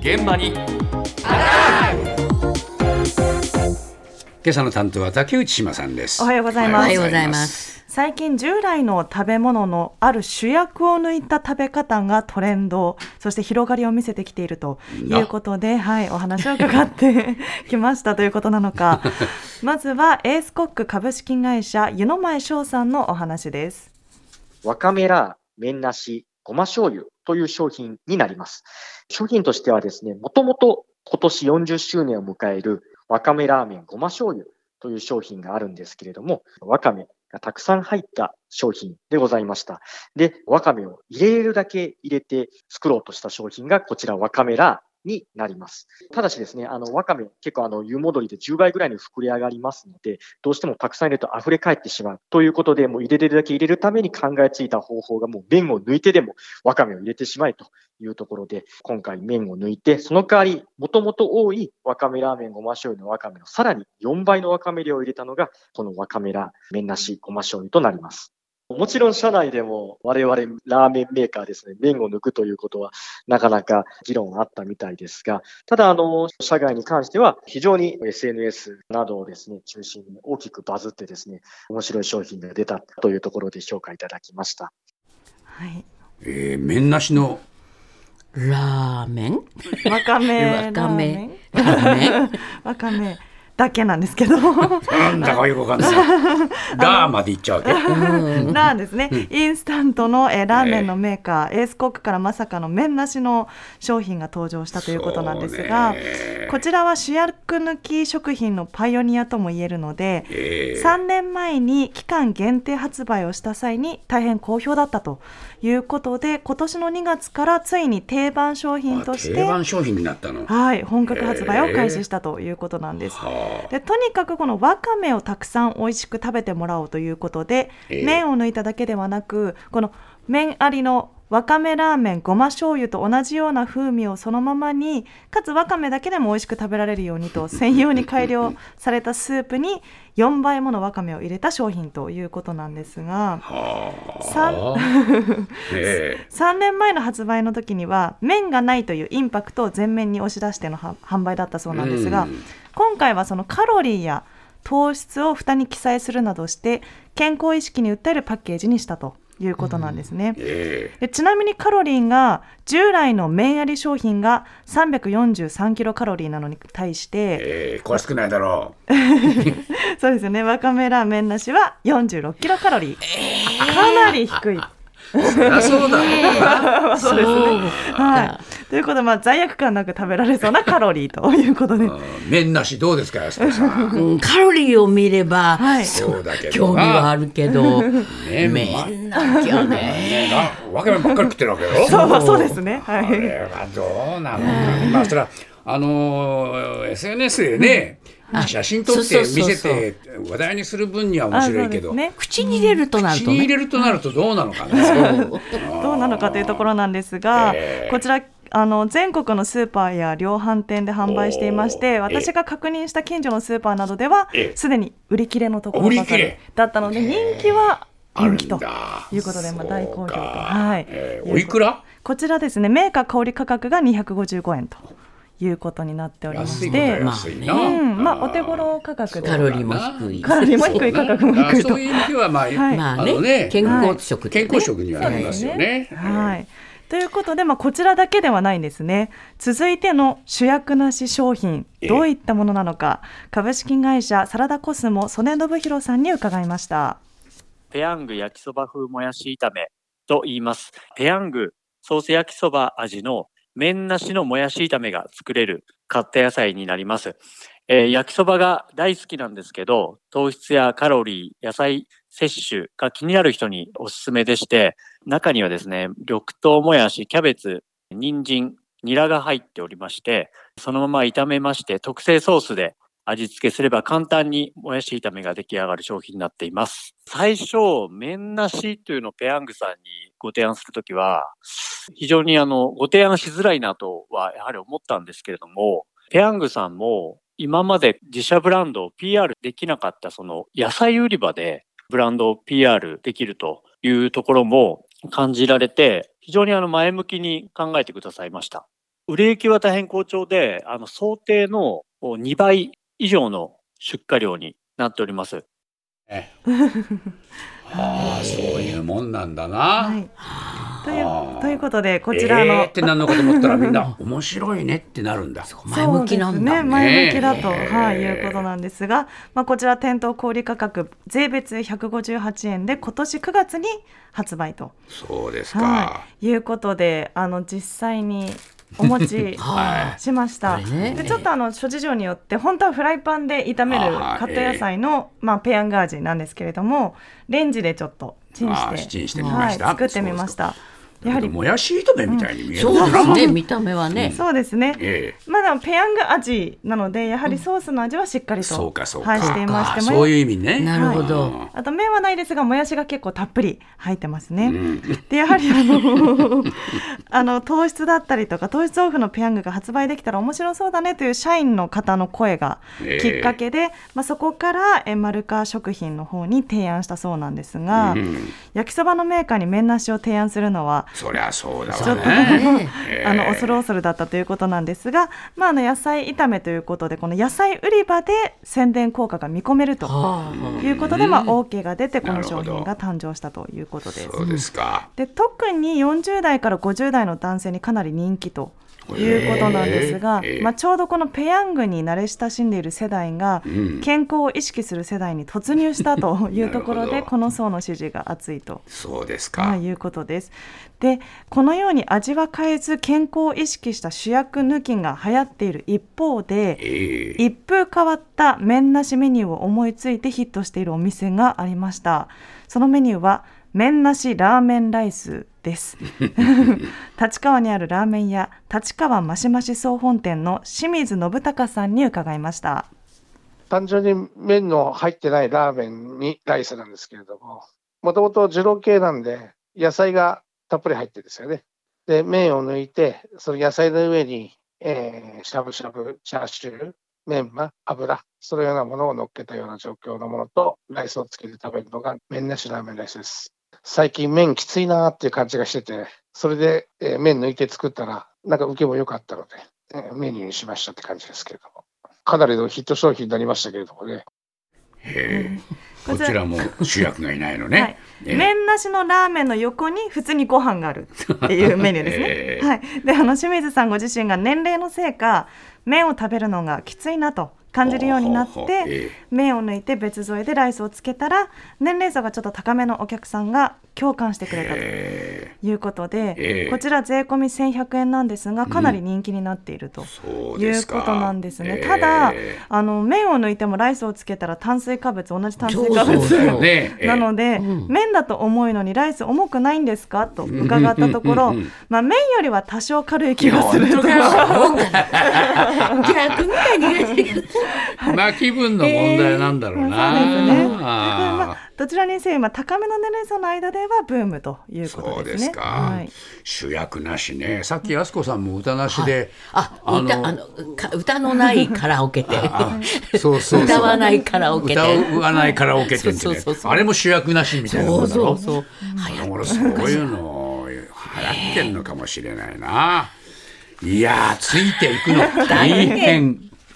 現場に。今朝の担当は竹内島さんです。おはようございます。おはようございます。最近従来の食べ物のある主役を抜いた食べ方がトレンドそして広がりを見せてきているということで、はい、お話を伺って きましたということなのか。まずはエースコック株式会社湯前翔さんのお話です。わかめラー、麺なし、ごま醤油という商品になります。商品としてはですね、もともと今年40周年を迎えるわかめラーメンごま醤油という商品があるんですけれども、わかめがたくさん入った商品でございました。で、わかめを入れるだけ入れて作ろうとした商品がこちらわかめラーになります。ただしですね、あの、わかめ結構あの、湯戻りで10倍ぐらいに膨れ上がりますので、どうしてもたくさん入れると溢れ返ってしまうということで、もう入れれるだけ入れるために考えついた方法がもう麺を抜いてでもわかめを入れてしまえというところで、今回麺を抜いて、その代わり、もともと多いわかめラーメンごま醤油のわかめのさらに4倍のわかめ量を入れたのが、このわかめラー麺なしごま醤油となります。もちろん社内でも我々ラーメンメーカーですね、麺を抜くということはなかなか議論あったみたいですが、ただあの、社外に関しては非常に SNS などをですね、中心に大きくバズってですね、面白い商品が出たというところで評価いただきました。はい。えー、麺なしのラーメン？わかめわかめラーメン？ラーメンわかめだけなんですけど。なんだかよくわかんない。ラーまでいっちゃうわけ。ラーですね、インスタントの、えーラーメンのメーカー、エースコックからまさかの麺なしの商品が登場したということなんですが、こちらは主役抜き食品のパイオニアとも言えるので、えー3年前に期間限定発売をした際に大変好評だったということで今年の2月からついに定番商品として定番商品になったの。はい、本格発売を開始したということなんです。でとにかくこのわかめをたくさん美味しく食べてもらおうということで、ええ。麺を抜いただけではなくこの麺ありのわかめラーメンごま醤油と同じような風味をそのままにかつわかめだけでも美味しく食べられるようにと専用に改良されたスープに4倍ものわかめを入れた商品ということなんですがさんえ。3年前の発売の時には麺がないというインパクトを前面に押し出してのは販売だったそうなんですが、うん今回はそのカロリーや糖質を蓋に記載するなどして健康意識に訴えるパッケージにしたということなんですね。えでちなみにカロリーが従来の麺あり商品が343キロカロリーなのに対して、えー、これ少ないだろ そうですよね。わかめラーメンなしは46キロカロリー、かなり低い。うそうだ そうですね。はい。ということで、まあ、罪悪感なく食べられそうなカロリーということで。うん麺なしどうですか安子さんうんカロリーを見れば、はいそうだけど興味はあるけど、麺麺なきゃね。わかめばっかり食ってるわけよ そう、そうですね。はこい。れはどうなのかねまあそれはあのー SNS でね、写真撮って見せて話題にする分には面白いけど、ね。口に入れるとなるとね。口に入れるとなるとどうなのかね。どうなのかというところなんですが、えー。こちら。あの全国のスーパーや量販店で販売していまして私が確認した近所のスーパーなどではええすでに売り切れのところばかりだったので人気はあるん人気とだ。いうことでまあ大好評と。はい。えーおいくら？こちらですね。メーカー小売価格が255円ということになっておりまして安いな。うん、まあお手頃価格でカロリーも低い。カロリーも低い価格も低いとそういう意味ではまあ、はいまあねね、健康食健康食にはなりますよね。はい。ということで、まあ、こちらだけではないんですね。続いての主役なし商品、ええどういったものなのか、株式会社サラダコスモ曽根信弘さんに伺いました。ペヤング焼きそば風もやし炒めと言います。ペヤングソース焼きそば味の麺なしのもやし炒めが作れる買った野菜になります。えー焼きそばが大好きなんですけど、糖質やカロリー、野菜摂取が気になる人におすすめでして、中にはですね、緑豆もやし、キャベツ、人参、ニラが入っておりまして、そのまま炒めまして、特製ソースで味付けすれば簡単にもやし炒めが出来上がる商品になっています。最初、麺なしというのをペヤングさんにご提案するときは、非常にあの、ご提案しづらいなとはやはり思ったんですけれども、ペヤングさんも今まで自社ブランドを PR できなかったその野菜売り場でブランドを PR できるというところも感じられて、非常にあの前向きに考えてくださいました。売れ行きは大変好調で、あの想定の2倍以上の出荷量になっております。え ああそういうもんなんだな。はい、というということでこちらの、えーってなんのかと思ったらみんな 面白いねってなるんだ。前向きなんだそうですね、前向きだと、ねはい、えいうことなんですが、まあ、こちら店頭小売価格税別158円で今年9月に発売と、そうですか。はい、いうことであの実際にお持ち はしました。でちょっとあの諸事情によって本当はフライパンで炒めるカット野菜の、まあ、ペヤング味なんですけれどもレンジでちょっとチンしてチンしてみましたはい、作ってみました。やはりもやし炒めみたいに見える。そうかな。ですね、見た目はね。そうですね。えまあでもペヤング味なのでやはりソースの味はしっかりと、そうかそうか。はい、していましてそういう意味ね。なるほど。うんあと麺はないですがもやしが結構たっぷり入ってますね。うん。でやはりあの あの糖質だったりとか糖質オフのペヤングが発売できたら面白そうだねという社員の方の声がええきっかけで、まあ、そこからえマルカー食品の方に提案したそうなんですが、うん。焼きそばのメーカーに麺なしを提案するのはそりゃそうだちょっとわね。あの恐る恐るだったということなんですが、まあ、あの野菜炒めということでこの野菜売り場で宣伝効果が見込めるとはあいうことで、まあ、OK が出てこの商品が誕生したということです。そうですか。で特に40代から50代の男性にかなり人気ということなんですが、まあ、ちょうどこのペヤングに慣れ親しんでいる世代がうん健康を意識する世代に突入したというところでこの層の支持が厚いと。そうですか。はい、いうことです。で、このように味は変えず健康を意識した主役抜きが流行っている一方で、ええ一風変わった麺なしメニューを思いついてヒットしているお店がありました。そのメニューは麺なしラーメンライスです。立川にあるラーメン屋立川マシマシ総本店の清水信孝さんに伺いました。単純に麺の入ってないラーメンにライスなんですけれども、もともと二郎系なんで、野菜がたっぷり入ってるんですよね。で、麺を抜いて、その野菜の上に、えーしゃぶしゃぶ、チャーシュー、メンマ、油、そのようなものを乗っけたような状況のものと、ライスをつけて食べるのが麺なしラーメンライスです。最近麺きついなーっていう感じがしてて、それで、えー麺抜いて作ったら、なんか受けも良かったので、えーメニューにしましたって感じですけれども。かなりのヒット商品になりましたけれどもね。へえこちらこちらも主役がいないの はいね。ええ麺なしのラーメンの横に普通にご飯があるっていうメニューですね。ええはい、であの清水さんご自身が年齢のせいか麺を食べるのがきついなと感じるようになって麺を抜いて別添えでライスをつけたら年齢層がちょっと高めのお客さんが共感してくれたとえいうことで、ええこちら税込み1100円なんですがかなり人気になっていると。そういう。ことなんですね。ええただ、あの麺を抜いてもライスをつけたら炭水化物同じ炭水化物ね。ええなので、うん麺だと重いのにライス重くないんですかと伺ったところうんうんうん、まあ、麺よりは多少軽い気がすると。逆みたいに言われて。まあ気分の問題なんだろうな。そうですね。まああどちらにせよ今高めの年齢層の間ではブームということですね。そうですか、はい。主役なしね。さっき安子さんも歌なしで、あ、あの歌、あの、か歌のないカラオケ店。あそうそうそう 歌わないカラオケ歌店。わないカラオケ店ってそうねそうそうあれも主役なしみたいなそうもんだろ？そうそう。だからそういうの流行ってんのかもしれないな。いやーついていくの大変。